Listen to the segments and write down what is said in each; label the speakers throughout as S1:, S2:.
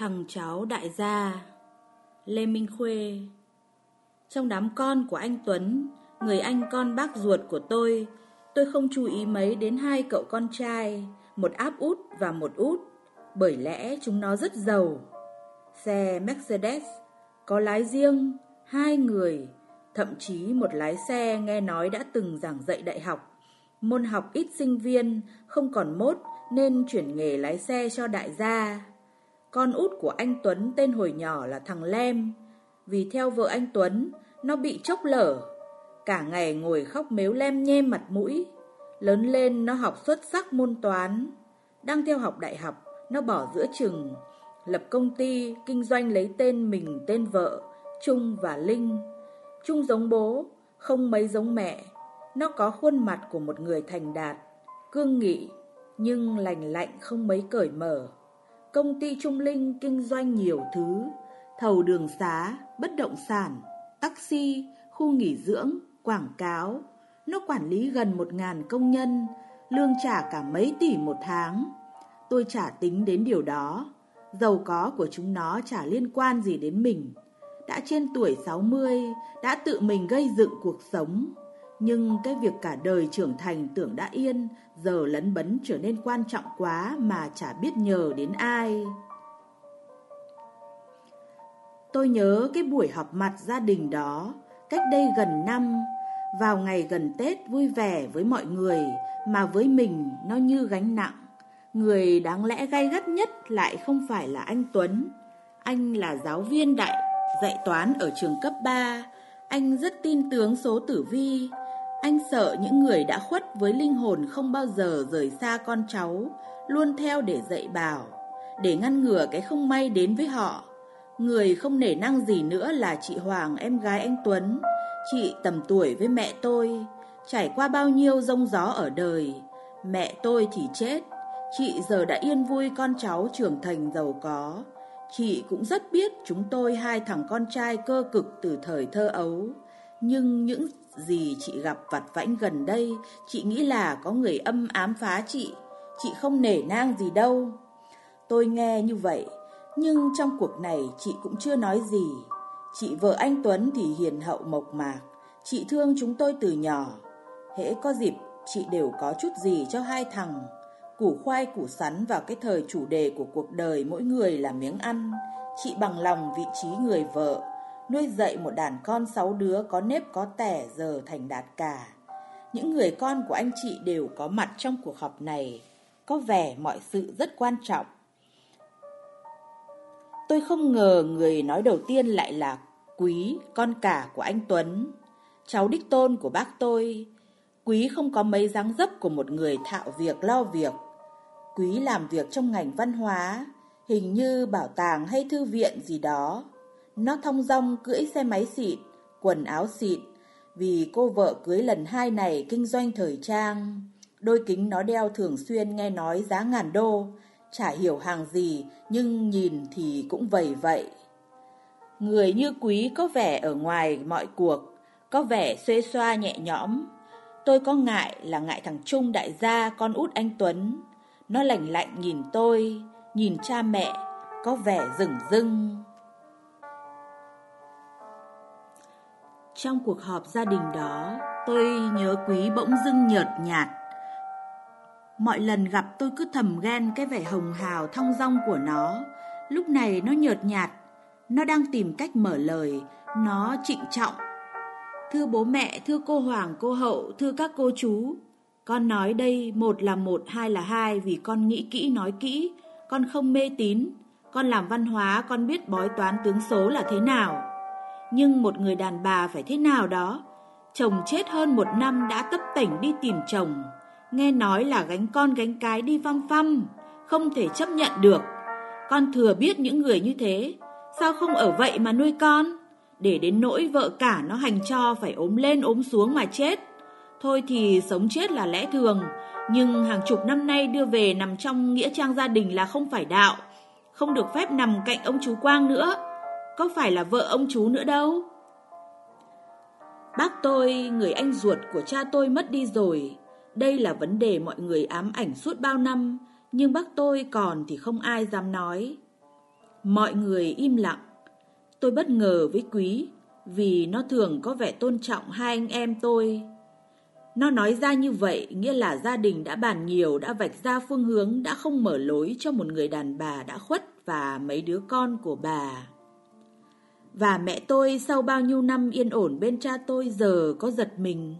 S1: Thằng cháu đại gia, Lê Minh Khuê. Trong đám con của anh Tuấn, Người anh con bác ruột của tôi Tôi không chú ý mấy đến hai cậu con trai, Một áp út và một út, Bởi lẽ chúng nó rất giàu. Xe Mercedes Có lái riêng Hai người, Thậm chí một lái xe nghe nói đã từng giảng dạy đại học. Môn học ít sinh viên, Không còn mốt Nên chuyển nghề lái xe cho đại gia con út của anh Tuấn tên hồi nhỏ là thằng Lem. Vì theo vợ anh Tuấn, nó bị chốc lở. Cả ngày ngồi khóc mếu lem nhem mặt mũi. Lớn lên nó học xuất sắc môn toán. Đang theo học đại học, nó bỏ giữa chừng. Lập công ty, kinh doanh lấy tên mình, tên vợ, Trung và Linh. Trung giống bố, không mấy giống mẹ. Nó có khuôn mặt của một người thành đạt, cương nghị, nhưng lành lạnh không mấy cởi mở công ty Trung Linh kinh doanh nhiều thứ, thầu đường xá, bất động sản, taxi, khu nghỉ dưỡng, quảng cáo. Nó quản lý gần 1.000 công nhân, lương trả cả mấy tỷ một tháng. Tôi trả tính đến điều đó. Giàu có của chúng nó chả liên quan gì đến mình. Đã trên tuổi 60, đã tự mình gây dựng cuộc sống. Nhưng cái việc cả đời trưởng thành tưởng đã yên, giờ lấn bấn trở nên quan trọng quá mà chả biết nhờ đến ai. Tôi nhớ cái buổi họp mặt gia đình đó, cách đây gần năm, vào ngày gần Tết vui vẻ với mọi người, mà với mình nó như gánh nặng. Người đáng lẽ gay gắt nhất lại không phải là anh Tuấn. Anh là giáo viên đại dạy toán ở trường cấp 3. Anh rất tin tướng số tử vi, anh sợ những người đã khuất với linh hồn không bao giờ rời xa con cháu, luôn theo để dạy bảo, để ngăn ngừa cái không may đến với họ. Người không nể năng gì nữa là chị Hoàng, em gái anh Tuấn, chị tầm tuổi với mẹ tôi, trải qua bao nhiêu rông gió ở đời. Mẹ tôi thì chết, chị giờ đã yên vui con cháu trưởng thành giàu có. Chị cũng rất biết chúng tôi hai thằng con trai cơ cực từ thời thơ ấu. Nhưng những gì chị gặp vặt vãnh gần đây, chị nghĩ là có người âm ám phá chị, chị không nể nang gì đâu. Tôi nghe như vậy, nhưng trong cuộc này chị cũng chưa nói gì. Chị vợ anh Tuấn thì hiền hậu mộc mạc, chị thương chúng tôi từ nhỏ. Hễ có dịp, chị đều có chút gì cho hai thằng. Củ khoai củ sắn vào cái thời chủ đề của cuộc đời mỗi người là miếng ăn. Chị bằng lòng vị trí người vợ, nuôi dạy một đàn con sáu đứa có nếp có tẻ giờ thành đạt cả. Những người con của anh chị đều có mặt trong cuộc họp này, có vẻ mọi sự rất quan trọng. Tôi không ngờ người nói đầu tiên lại là Quý, con cả của anh Tuấn, cháu đích tôn của bác tôi. Quý không có mấy dáng dấp của một người thạo việc lo việc. Quý làm việc trong ngành văn hóa, hình như bảo tàng hay thư viện gì đó. Nó thông dong cưỡi xe máy xịn, quần áo xịn, vì cô vợ cưới lần hai này kinh doanh thời trang. Đôi kính nó đeo thường xuyên nghe nói giá ngàn đô, chả hiểu hàng gì nhưng nhìn thì cũng vầy vậy. Người như quý có vẻ ở ngoài mọi cuộc, có vẻ xuê xoa nhẹ nhõm. Tôi có ngại là ngại thằng Trung đại gia con út anh Tuấn. Nó lạnh lạnh nhìn tôi, nhìn cha mẹ, có vẻ rừng rưng. Trong cuộc họp gia đình đó, tôi nhớ quý bỗng dưng nhợt nhạt. Mọi lần gặp tôi cứ thầm ghen cái vẻ hồng hào thong dong của nó. Lúc này nó nhợt nhạt, nó đang tìm cách mở lời, nó trịnh trọng. Thưa bố mẹ, thưa cô Hoàng, cô Hậu, thưa các cô chú. Con nói đây một là một, hai là hai vì con nghĩ kỹ nói kỹ. Con không mê tín. Con làm văn hóa, con biết bói toán tướng số là thế nào. Nhưng một người đàn bà phải thế nào đó? Chồng chết hơn một năm đã tấp tỉnh đi tìm chồng. Nghe nói là gánh con gánh cái đi phăm phăm Không thể chấp nhận được. Con thừa biết những người như thế, Sao không ở vậy mà nuôi con? Để đến nỗi vợ cả nó hành cho Phải ốm lên ốm xuống mà chết. Thôi thì sống chết là lẽ thường, Nhưng hàng chục năm nay đưa về nằm trong nghĩa trang gia đình là không phải đạo. Không được phép nằm cạnh ông chú Quang nữa có phải là vợ ông chú nữa đâu. Bác tôi, người anh ruột của cha tôi mất đi rồi. Đây là vấn đề mọi người ám ảnh suốt bao năm, nhưng bác tôi còn thì không ai dám nói. Mọi người im lặng. Tôi bất ngờ với Quý vì nó thường có vẻ tôn trọng hai anh em tôi. Nó nói ra như vậy nghĩa là gia đình đã bàn nhiều, đã vạch ra phương hướng, đã không mở lối cho một người đàn bà đã khuất và mấy đứa con của bà. Và mẹ tôi sau bao nhiêu năm yên ổn bên cha tôi giờ có giật mình.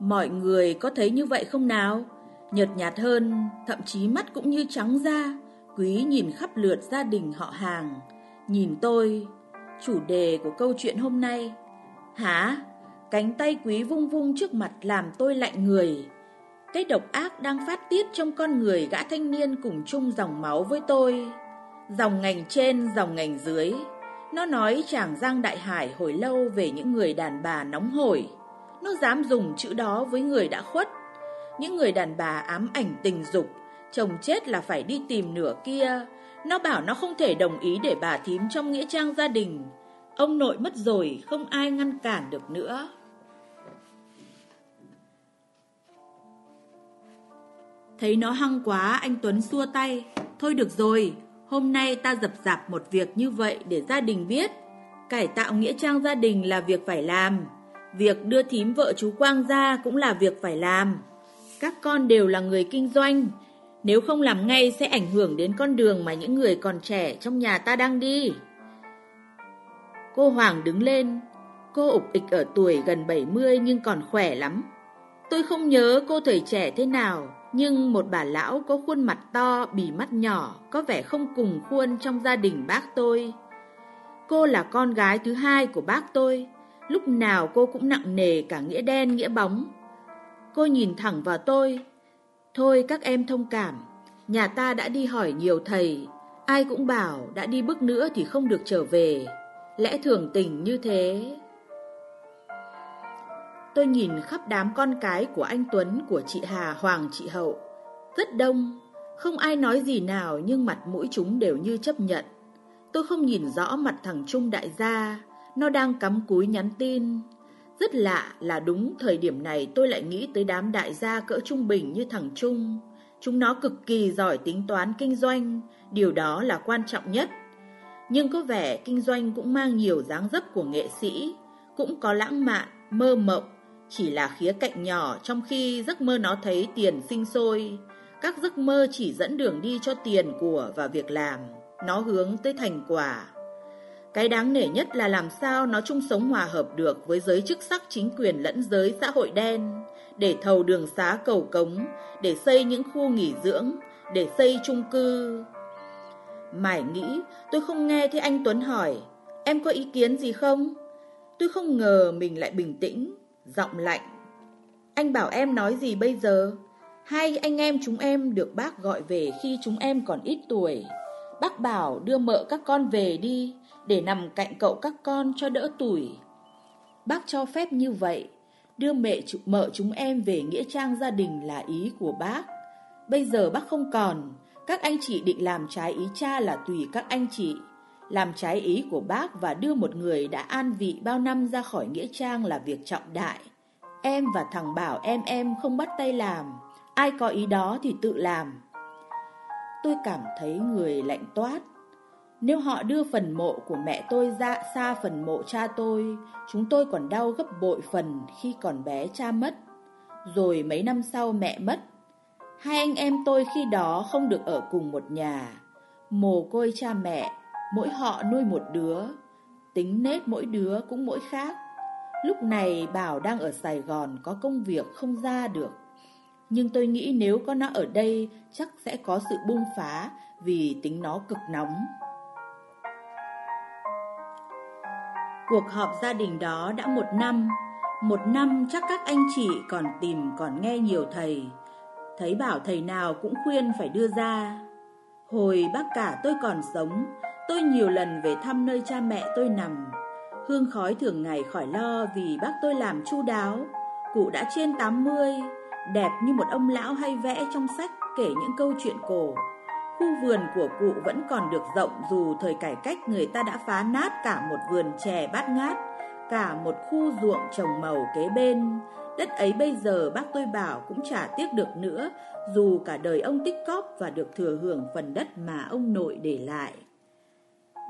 S1: Mọi người có thấy như vậy không nào? Nhợt nhạt hơn, thậm chí mắt cũng như trắng ra. Quý nhìn khắp lượt gia đình họ hàng. Nhìn tôi, chủ đề của câu chuyện hôm nay. Hả? Cánh tay quý vung vung trước mặt làm tôi lạnh người. Cái độc ác đang phát tiết trong con người gã thanh niên cùng chung dòng máu với tôi. Dòng ngành trên, dòng ngành dưới. Nó nói chàng Giang Đại Hải hồi lâu về những người đàn bà nóng hổi. Nó dám dùng chữ đó với người đã khuất. Những người đàn bà ám ảnh tình dục, chồng chết là phải đi tìm nửa kia. Nó bảo nó không thể đồng ý để bà thím trong nghĩa trang gia đình. Ông nội mất rồi, không ai ngăn cản được nữa. Thấy nó hăng quá, anh Tuấn xua tay. Thôi được rồi, hôm nay ta dập dạp một việc như vậy để gia đình biết. Cải tạo nghĩa trang gia đình là việc phải làm. Việc đưa thím vợ chú Quang ra cũng là việc phải làm. Các con đều là người kinh doanh. Nếu không làm ngay sẽ ảnh hưởng đến con đường mà những người còn trẻ trong nhà ta đang đi. Cô Hoàng đứng lên. Cô ục ịch ở tuổi gần 70 nhưng còn khỏe lắm. Tôi không nhớ cô thời trẻ thế nào, nhưng một bà lão có khuôn mặt to, bì mắt nhỏ, có vẻ không cùng khuôn trong gia đình bác tôi. Cô là con gái thứ hai của bác tôi, lúc nào cô cũng nặng nề cả nghĩa đen nghĩa bóng. Cô nhìn thẳng vào tôi. Thôi các em thông cảm, nhà ta đã đi hỏi nhiều thầy, ai cũng bảo đã đi bước nữa thì không được trở về. Lẽ thường tình như thế. Tôi nhìn khắp đám con cái của anh Tuấn, của chị Hà, Hoàng, chị Hậu. Rất đông, không ai nói gì nào nhưng mặt mũi chúng đều như chấp nhận. Tôi không nhìn rõ mặt thằng Trung đại gia, nó đang cắm cúi nhắn tin. Rất lạ là đúng thời điểm này tôi lại nghĩ tới đám đại gia cỡ trung bình như thằng Trung. Chúng nó cực kỳ giỏi tính toán kinh doanh, điều đó là quan trọng nhất. Nhưng có vẻ kinh doanh cũng mang nhiều dáng dấp của nghệ sĩ, cũng có lãng mạn, mơ mộng, chỉ là khía cạnh nhỏ trong khi giấc mơ nó thấy tiền sinh sôi. Các giấc mơ chỉ dẫn đường đi cho tiền của và việc làm, nó hướng tới thành quả. Cái đáng nể nhất là làm sao nó chung sống hòa hợp được với giới chức sắc chính quyền lẫn giới xã hội đen, để thầu đường xá cầu cống, để xây những khu nghỉ dưỡng, để xây chung cư. Mải nghĩ, tôi không nghe thấy anh Tuấn hỏi, em có ý kiến gì không? Tôi không ngờ mình lại bình tĩnh, giọng lạnh. Anh bảo em nói gì bây giờ? Hai anh em chúng em được bác gọi về khi chúng em còn ít tuổi. Bác bảo đưa mợ các con về đi, để nằm cạnh cậu các con cho đỡ tuổi. Bác cho phép như vậy, đưa mẹ mợ chúng em về nghĩa trang gia đình là ý của bác. Bây giờ bác không còn, các anh chị định làm trái ý cha là tùy các anh chị. Làm trái ý của bác và đưa một người đã an vị bao năm ra khỏi nghĩa trang là việc trọng đại. Em và thằng Bảo em em không bắt tay làm, ai có ý đó thì tự làm. Tôi cảm thấy người lạnh toát. Nếu họ đưa phần mộ của mẹ tôi ra xa phần mộ cha tôi, chúng tôi còn đau gấp bội phần khi còn bé cha mất. Rồi mấy năm sau mẹ mất, hai anh em tôi khi đó không được ở cùng một nhà. Mồ côi cha mẹ, mỗi họ nuôi một đứa, tính nết mỗi đứa cũng mỗi khác. Lúc này Bảo đang ở Sài Gòn có công việc không ra được. Nhưng tôi nghĩ nếu có nó ở đây chắc sẽ có sự bung phá vì tính nó cực nóng. Cuộc họp gia đình đó đã một năm Một năm chắc các anh chị còn tìm còn nghe nhiều thầy Thấy bảo thầy nào cũng khuyên phải đưa ra Hồi bác cả tôi còn sống Tôi nhiều lần về thăm nơi cha mẹ tôi nằm. Hương khói thường ngày khỏi lo vì bác tôi làm chu đáo. Cụ đã trên 80 Đẹp như một ông lão hay vẽ trong sách kể những câu chuyện cổ. Khu vườn của cụ vẫn còn được rộng dù thời cải cách người ta đã phá nát cả một vườn chè bát ngát, cả một khu ruộng trồng màu kế bên, Đất ấy bây giờ bác tôi bảo cũng chả tiếc được nữa, dù cả đời ông tích cóp và được thừa hưởng phần đất mà ông nội để lại.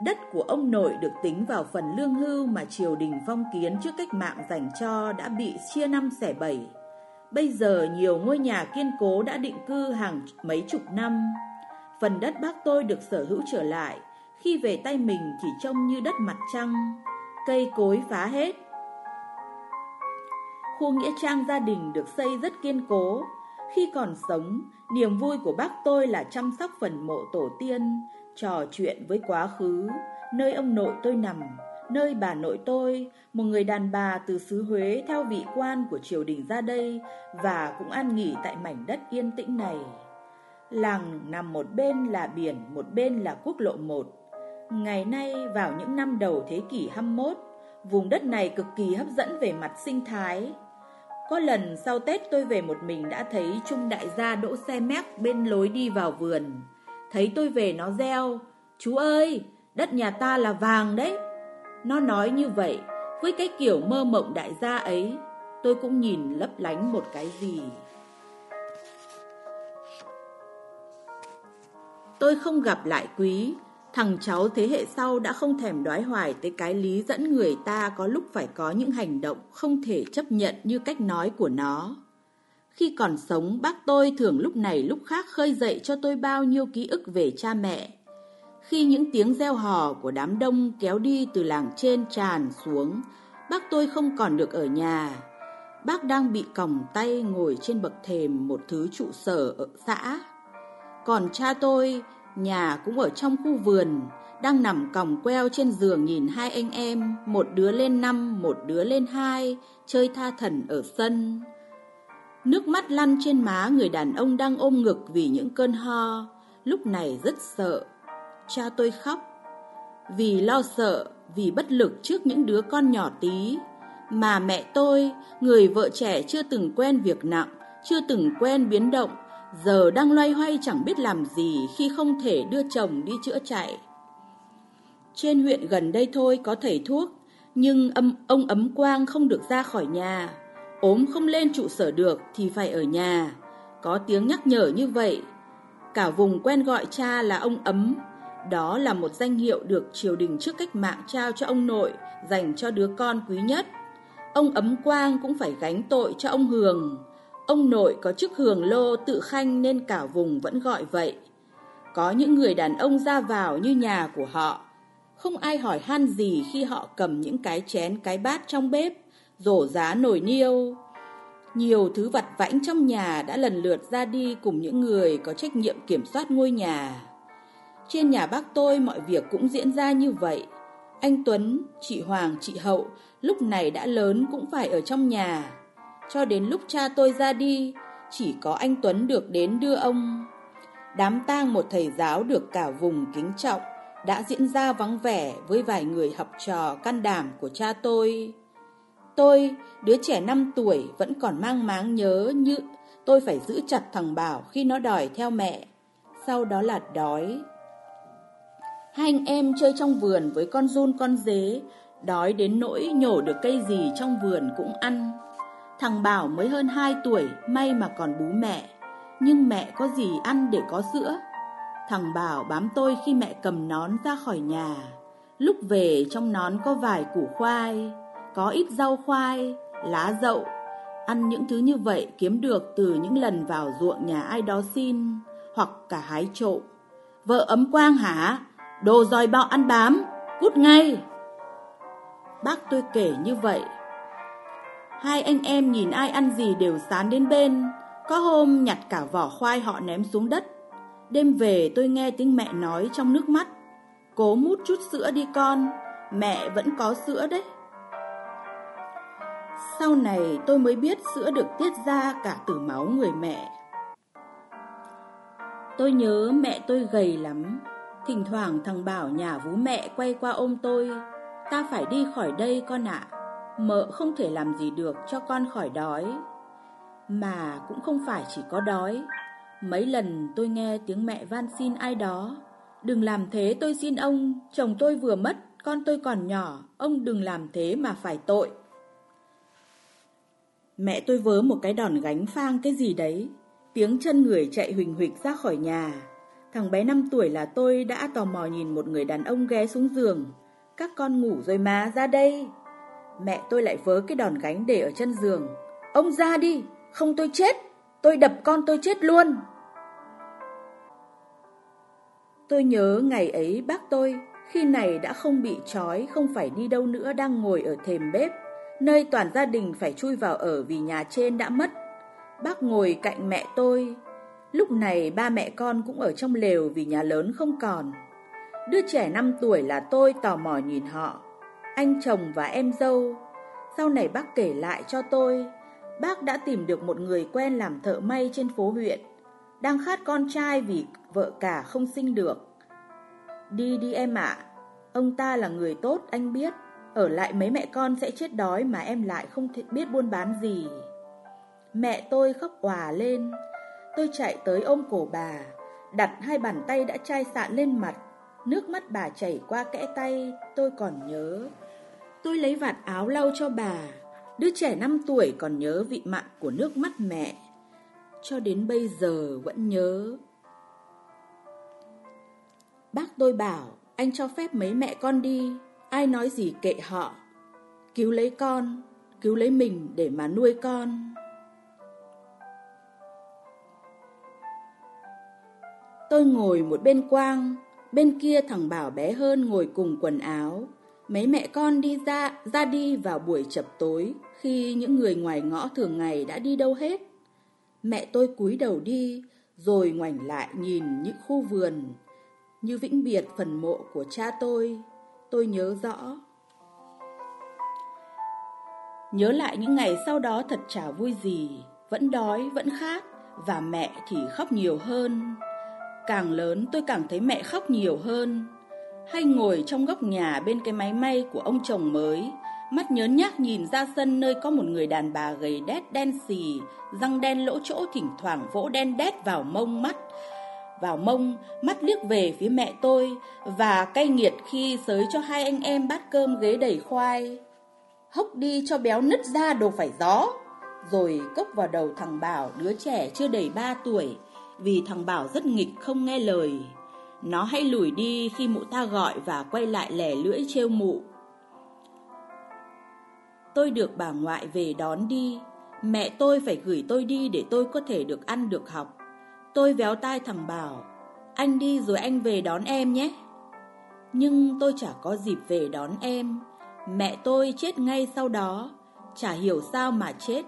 S1: Đất của ông nội được tính vào phần lương hưu mà triều đình phong kiến trước cách mạng dành cho đã bị chia năm xẻ bảy. Bây giờ nhiều ngôi nhà kiên cố đã định cư hàng mấy chục năm. Phần đất bác tôi được sở hữu trở lại, khi về tay mình chỉ trông như đất mặt trăng, cây cối phá hết. Khu nghĩa trang gia đình được xây rất kiên cố. Khi còn sống, niềm vui của bác tôi là chăm sóc phần mộ tổ tiên, trò chuyện với quá khứ, nơi ông nội tôi nằm, nơi bà nội tôi, một người đàn bà từ xứ Huế theo vị quan của triều đình ra đây và cũng an nghỉ tại mảnh đất yên tĩnh này. Làng nằm một bên là biển, một bên là quốc lộ 1. Ngày nay vào những năm đầu thế kỷ 21, vùng đất này cực kỳ hấp dẫn về mặt sinh thái. Có lần sau Tết tôi về một mình đã thấy Trung đại gia đỗ xe mép bên lối đi vào vườn. Thấy tôi về nó reo, chú ơi, đất nhà ta là vàng đấy. Nó nói như vậy, với cái kiểu mơ mộng đại gia ấy, tôi cũng nhìn lấp lánh một cái gì. Tôi không gặp lại quý, thằng cháu thế hệ sau đã không thèm đoái hoài tới cái lý dẫn người ta có lúc phải có những hành động không thể chấp nhận như cách nói của nó. Khi còn sống, bác tôi thường lúc này lúc khác khơi dậy cho tôi bao nhiêu ký ức về cha mẹ. Khi những tiếng reo hò của đám đông kéo đi từ làng trên tràn xuống, bác tôi không còn được ở nhà. Bác đang bị còng tay ngồi trên bậc thềm một thứ trụ sở ở xã. Còn cha tôi, nhà cũng ở trong khu vườn, đang nằm còng queo trên giường nhìn hai anh em, một đứa lên năm, một đứa lên hai, chơi tha thần ở sân. Nước mắt lăn trên má người đàn ông đang ôm ngực vì những cơn ho, lúc này rất sợ. Cha tôi khóc, vì lo sợ, vì bất lực trước những đứa con nhỏ tí. Mà mẹ tôi, người vợ trẻ chưa từng quen việc nặng, chưa từng quen biến động, giờ đang loay hoay chẳng biết làm gì khi không thể đưa chồng đi chữa chạy. Trên huyện gần đây thôi có thầy thuốc, nhưng âm, ông ấm quang không được ra khỏi nhà ốm không lên trụ sở được thì phải ở nhà. Có tiếng nhắc nhở như vậy. Cả vùng quen gọi cha là ông ấm. Đó là một danh hiệu được triều đình trước cách mạng trao cho ông nội, dành cho đứa con quý nhất. Ông ấm quang cũng phải gánh tội cho ông Hường. Ông nội có chức hưởng lô tự khanh nên cả vùng vẫn gọi vậy. Có những người đàn ông ra vào như nhà của họ. Không ai hỏi han gì khi họ cầm những cái chén cái bát trong bếp, rổ giá nổi niêu. Nhiều thứ vặt vãnh trong nhà đã lần lượt ra đi cùng những người có trách nhiệm kiểm soát ngôi nhà. Trên nhà bác tôi mọi việc cũng diễn ra như vậy. Anh Tuấn, chị Hoàng, chị Hậu lúc này đã lớn cũng phải ở trong nhà. Cho đến lúc cha tôi ra đi, chỉ có anh Tuấn được đến đưa ông. Đám tang một thầy giáo được cả vùng kính trọng đã diễn ra vắng vẻ với vài người học trò can đảm của cha tôi. Tôi, đứa trẻ 5 tuổi vẫn còn mang máng nhớ như tôi phải giữ chặt thằng Bảo khi nó đòi theo mẹ. Sau đó là đói. Hai anh em chơi trong vườn với con run con dế, đói đến nỗi nhổ được cây gì trong vườn cũng ăn. Thằng Bảo mới hơn 2 tuổi, may mà còn bú mẹ. Nhưng mẹ có gì ăn để có sữa? Thằng Bảo bám tôi khi mẹ cầm nón ra khỏi nhà. Lúc về trong nón có vài củ khoai, có ít rau khoai, lá dậu. Ăn những thứ như vậy kiếm được từ những lần vào ruộng nhà ai đó xin, hoặc cả hái trộm. Vợ ấm quang hả? Đồ dòi bọ ăn bám, cút ngay. Bác tôi kể như vậy Hai anh em nhìn ai ăn gì đều sán đến bên Có hôm nhặt cả vỏ khoai họ ném xuống đất Đêm về tôi nghe tiếng mẹ nói trong nước mắt Cố mút chút sữa đi con Mẹ vẫn có sữa đấy sau này tôi mới biết sữa được tiết ra cả từ máu người mẹ. Tôi nhớ mẹ tôi gầy lắm. Thỉnh thoảng thằng Bảo nhà vú mẹ quay qua ôm tôi. Ta phải đi khỏi đây con ạ. Mợ không thể làm gì được cho con khỏi đói. Mà cũng không phải chỉ có đói. Mấy lần tôi nghe tiếng mẹ van xin ai đó, Đừng làm thế tôi xin ông, Chồng tôi vừa mất, Con tôi còn nhỏ, Ông đừng làm thế mà phải tội. Mẹ tôi vớ một cái đòn gánh phang cái gì đấy. Tiếng chân người chạy huỳnh huỳnh ra khỏi nhà. Thằng bé 5 tuổi là tôi đã tò mò nhìn một người đàn ông ghé xuống giường. Các con ngủ rồi mà, ra đây. Mẹ tôi lại vớ cái đòn gánh để ở chân giường. Ông ra đi, không tôi chết. Tôi đập con tôi chết luôn. Tôi nhớ ngày ấy bác tôi khi này đã không bị trói, không phải đi đâu nữa đang ngồi ở thềm bếp, nơi toàn gia đình phải chui vào ở vì nhà trên đã mất. Bác ngồi cạnh mẹ tôi. Lúc này ba mẹ con cũng ở trong lều vì nhà lớn không còn. Đứa trẻ 5 tuổi là tôi tò mò nhìn họ. Anh chồng và em dâu. Sau này bác kể lại cho tôi, bác đã tìm được một người quen làm thợ may trên phố huyện. Đang khát con trai vì vợ cả không sinh được. Đi đi em ạ, ông ta là người tốt anh biết, ở lại mấy mẹ con sẽ chết đói mà em lại không biết buôn bán gì. Mẹ tôi khóc òa lên, tôi chạy tới ôm cổ bà, đặt hai bàn tay đã chai sạn lên mặt, nước mắt bà chảy qua kẽ tay, tôi còn nhớ. Tôi lấy vạt áo lau cho bà, đứa trẻ 5 tuổi còn nhớ vị mặn của nước mắt mẹ. Cho đến bây giờ vẫn nhớ. Bác tôi bảo, anh cho phép mấy mẹ con đi, ai nói gì kệ họ. Cứu lấy con, cứu lấy mình để mà nuôi con. Tôi ngồi một bên quang, bên kia thằng Bảo bé hơn ngồi cùng quần áo. Mấy mẹ con đi ra, ra đi vào buổi chập tối, khi những người ngoài ngõ thường ngày đã đi đâu hết. Mẹ tôi cúi đầu đi, rồi ngoảnh lại nhìn những khu vườn, như vĩnh biệt phần mộ của cha tôi, tôi nhớ rõ. Nhớ lại những ngày sau đó thật chả vui gì, vẫn đói, vẫn khát, và mẹ thì khóc nhiều hơn. Càng lớn tôi càng thấy mẹ khóc nhiều hơn. Hay ngồi trong góc nhà bên cái máy may của ông chồng mới, mắt nhớ nhác nhìn ra sân nơi có một người đàn bà gầy đét đen xì, răng đen lỗ chỗ thỉnh thoảng vỗ đen đét vào mông mắt, vào mông, mắt liếc về phía mẹ tôi và cay nghiệt khi sới cho hai anh em bát cơm ghế đầy khoai. Hốc đi cho béo nứt ra đồ phải gió. Rồi cốc vào đầu thằng Bảo đứa trẻ chưa đầy ba tuổi vì thằng Bảo rất nghịch không nghe lời. Nó hay lùi đi khi mụ ta gọi và quay lại lẻ lưỡi trêu mụ. Tôi được bà ngoại về đón đi. Mẹ tôi phải gửi tôi đi để tôi có thể được ăn được học. Tôi véo tai thằng Bảo, anh đi rồi anh về đón em nhé. Nhưng tôi chả có dịp về đón em. Mẹ tôi chết ngay sau đó, chả hiểu sao mà chết.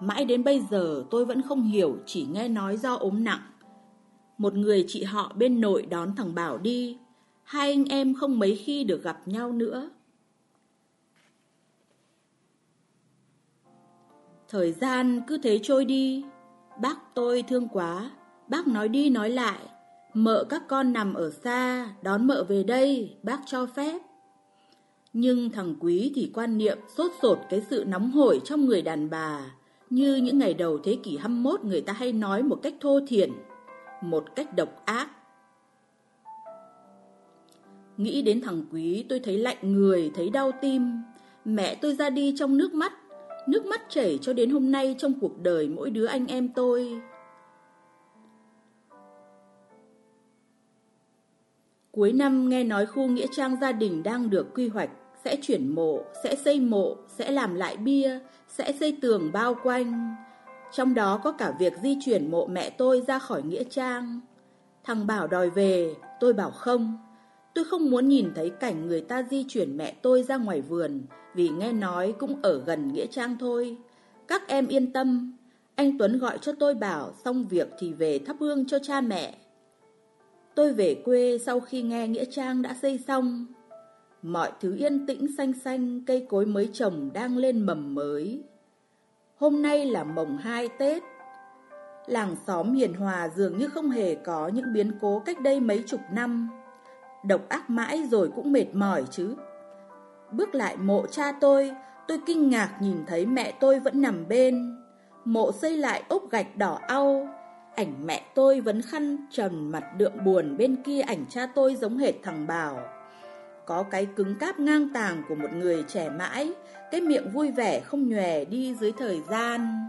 S1: Mãi đến bây giờ tôi vẫn không hiểu, chỉ nghe nói do ốm nặng. Một người chị họ bên nội đón thằng Bảo đi, hai anh em không mấy khi được gặp nhau nữa. Thời gian cứ thế trôi đi, Bác tôi thương quá, bác nói đi nói lại, mợ các con nằm ở xa, đón mợ về đây, bác cho phép. Nhưng thằng Quý thì quan niệm sốt sột cái sự nóng hổi trong người đàn bà, như những ngày đầu thế kỷ 21 người ta hay nói một cách thô thiển, một cách độc ác. Nghĩ đến thằng Quý tôi thấy lạnh người, thấy đau tim. Mẹ tôi ra đi trong nước mắt, Nước mắt chảy cho đến hôm nay trong cuộc đời mỗi đứa anh em tôi. Cuối năm nghe nói khu nghĩa trang gia đình đang được quy hoạch, sẽ chuyển mộ, sẽ xây mộ, sẽ làm lại bia, sẽ xây tường bao quanh. Trong đó có cả việc di chuyển mộ mẹ tôi ra khỏi nghĩa trang. Thằng Bảo đòi về, tôi bảo không. Tôi không muốn nhìn thấy cảnh người ta di chuyển mẹ tôi ra ngoài vườn, vì nghe nói cũng ở gần Nghĩa Trang thôi. Các em yên tâm, anh Tuấn gọi cho tôi bảo xong việc thì về thắp hương cho cha mẹ. Tôi về quê sau khi nghe Nghĩa Trang đã xây xong. Mọi thứ yên tĩnh xanh xanh, cây cối mới trồng đang lên mầm mới. Hôm nay là mồng hai Tết. Làng xóm hiền hòa dường như không hề có những biến cố cách đây mấy chục năm. Độc ác mãi rồi cũng mệt mỏi chứ. Bước lại mộ cha tôi, tôi kinh ngạc nhìn thấy mẹ tôi vẫn nằm bên. Mộ xây lại ốp gạch đỏ au, ảnh mẹ tôi vẫn khăn trầm mặt đượm buồn bên kia ảnh cha tôi giống hệt thằng Bảo. có cái cứng cáp ngang tàng của một người trẻ mãi, cái miệng vui vẻ không nhòe đi dưới thời gian.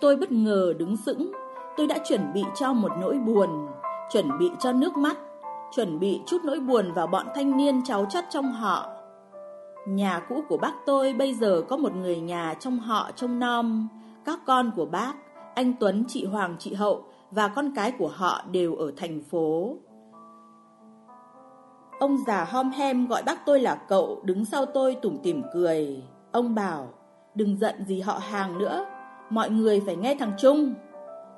S1: Tôi bất ngờ đứng sững, tôi đã chuẩn bị cho một nỗi buồn, chuẩn bị cho nước mắt, chuẩn bị chút nỗi buồn vào bọn thanh niên cháu chất trong họ. Nhà cũ của bác tôi bây giờ có một người nhà trong họ trông nom, các con của bác, anh Tuấn, chị Hoàng, chị Hậu và con cái của họ đều ở thành phố. Ông già hom hem gọi bác tôi là cậu, đứng sau tôi tủm tỉm cười. Ông bảo, đừng giận gì họ hàng nữa, mọi người phải nghe thằng Trung.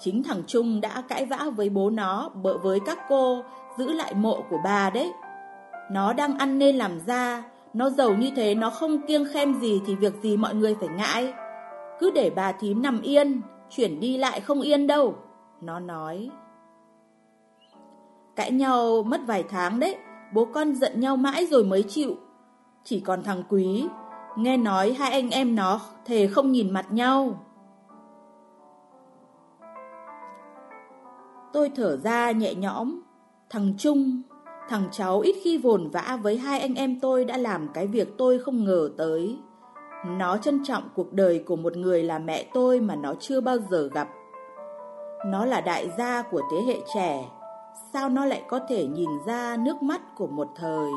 S1: Chính thằng Trung đã cãi vã với bố nó, bợ với các cô, giữ lại mộ của bà đấy. Nó đang ăn nên làm ra, nó giàu như thế nó không kiêng khem gì thì việc gì mọi người phải ngại. Cứ để bà thím nằm yên, chuyển đi lại không yên đâu. Nó nói. Cãi nhau mất vài tháng đấy, bố con giận nhau mãi rồi mới chịu. Chỉ còn thằng Quý, nghe nói hai anh em nó thề không nhìn mặt nhau. Tôi thở ra nhẹ nhõm, thằng Trung, thằng cháu ít khi vồn vã với hai anh em tôi đã làm cái việc tôi không ngờ tới. Nó trân trọng cuộc đời của một người là mẹ tôi mà nó chưa bao giờ gặp. Nó là đại gia của thế hệ trẻ, sao nó lại có thể nhìn ra nước mắt của một thời...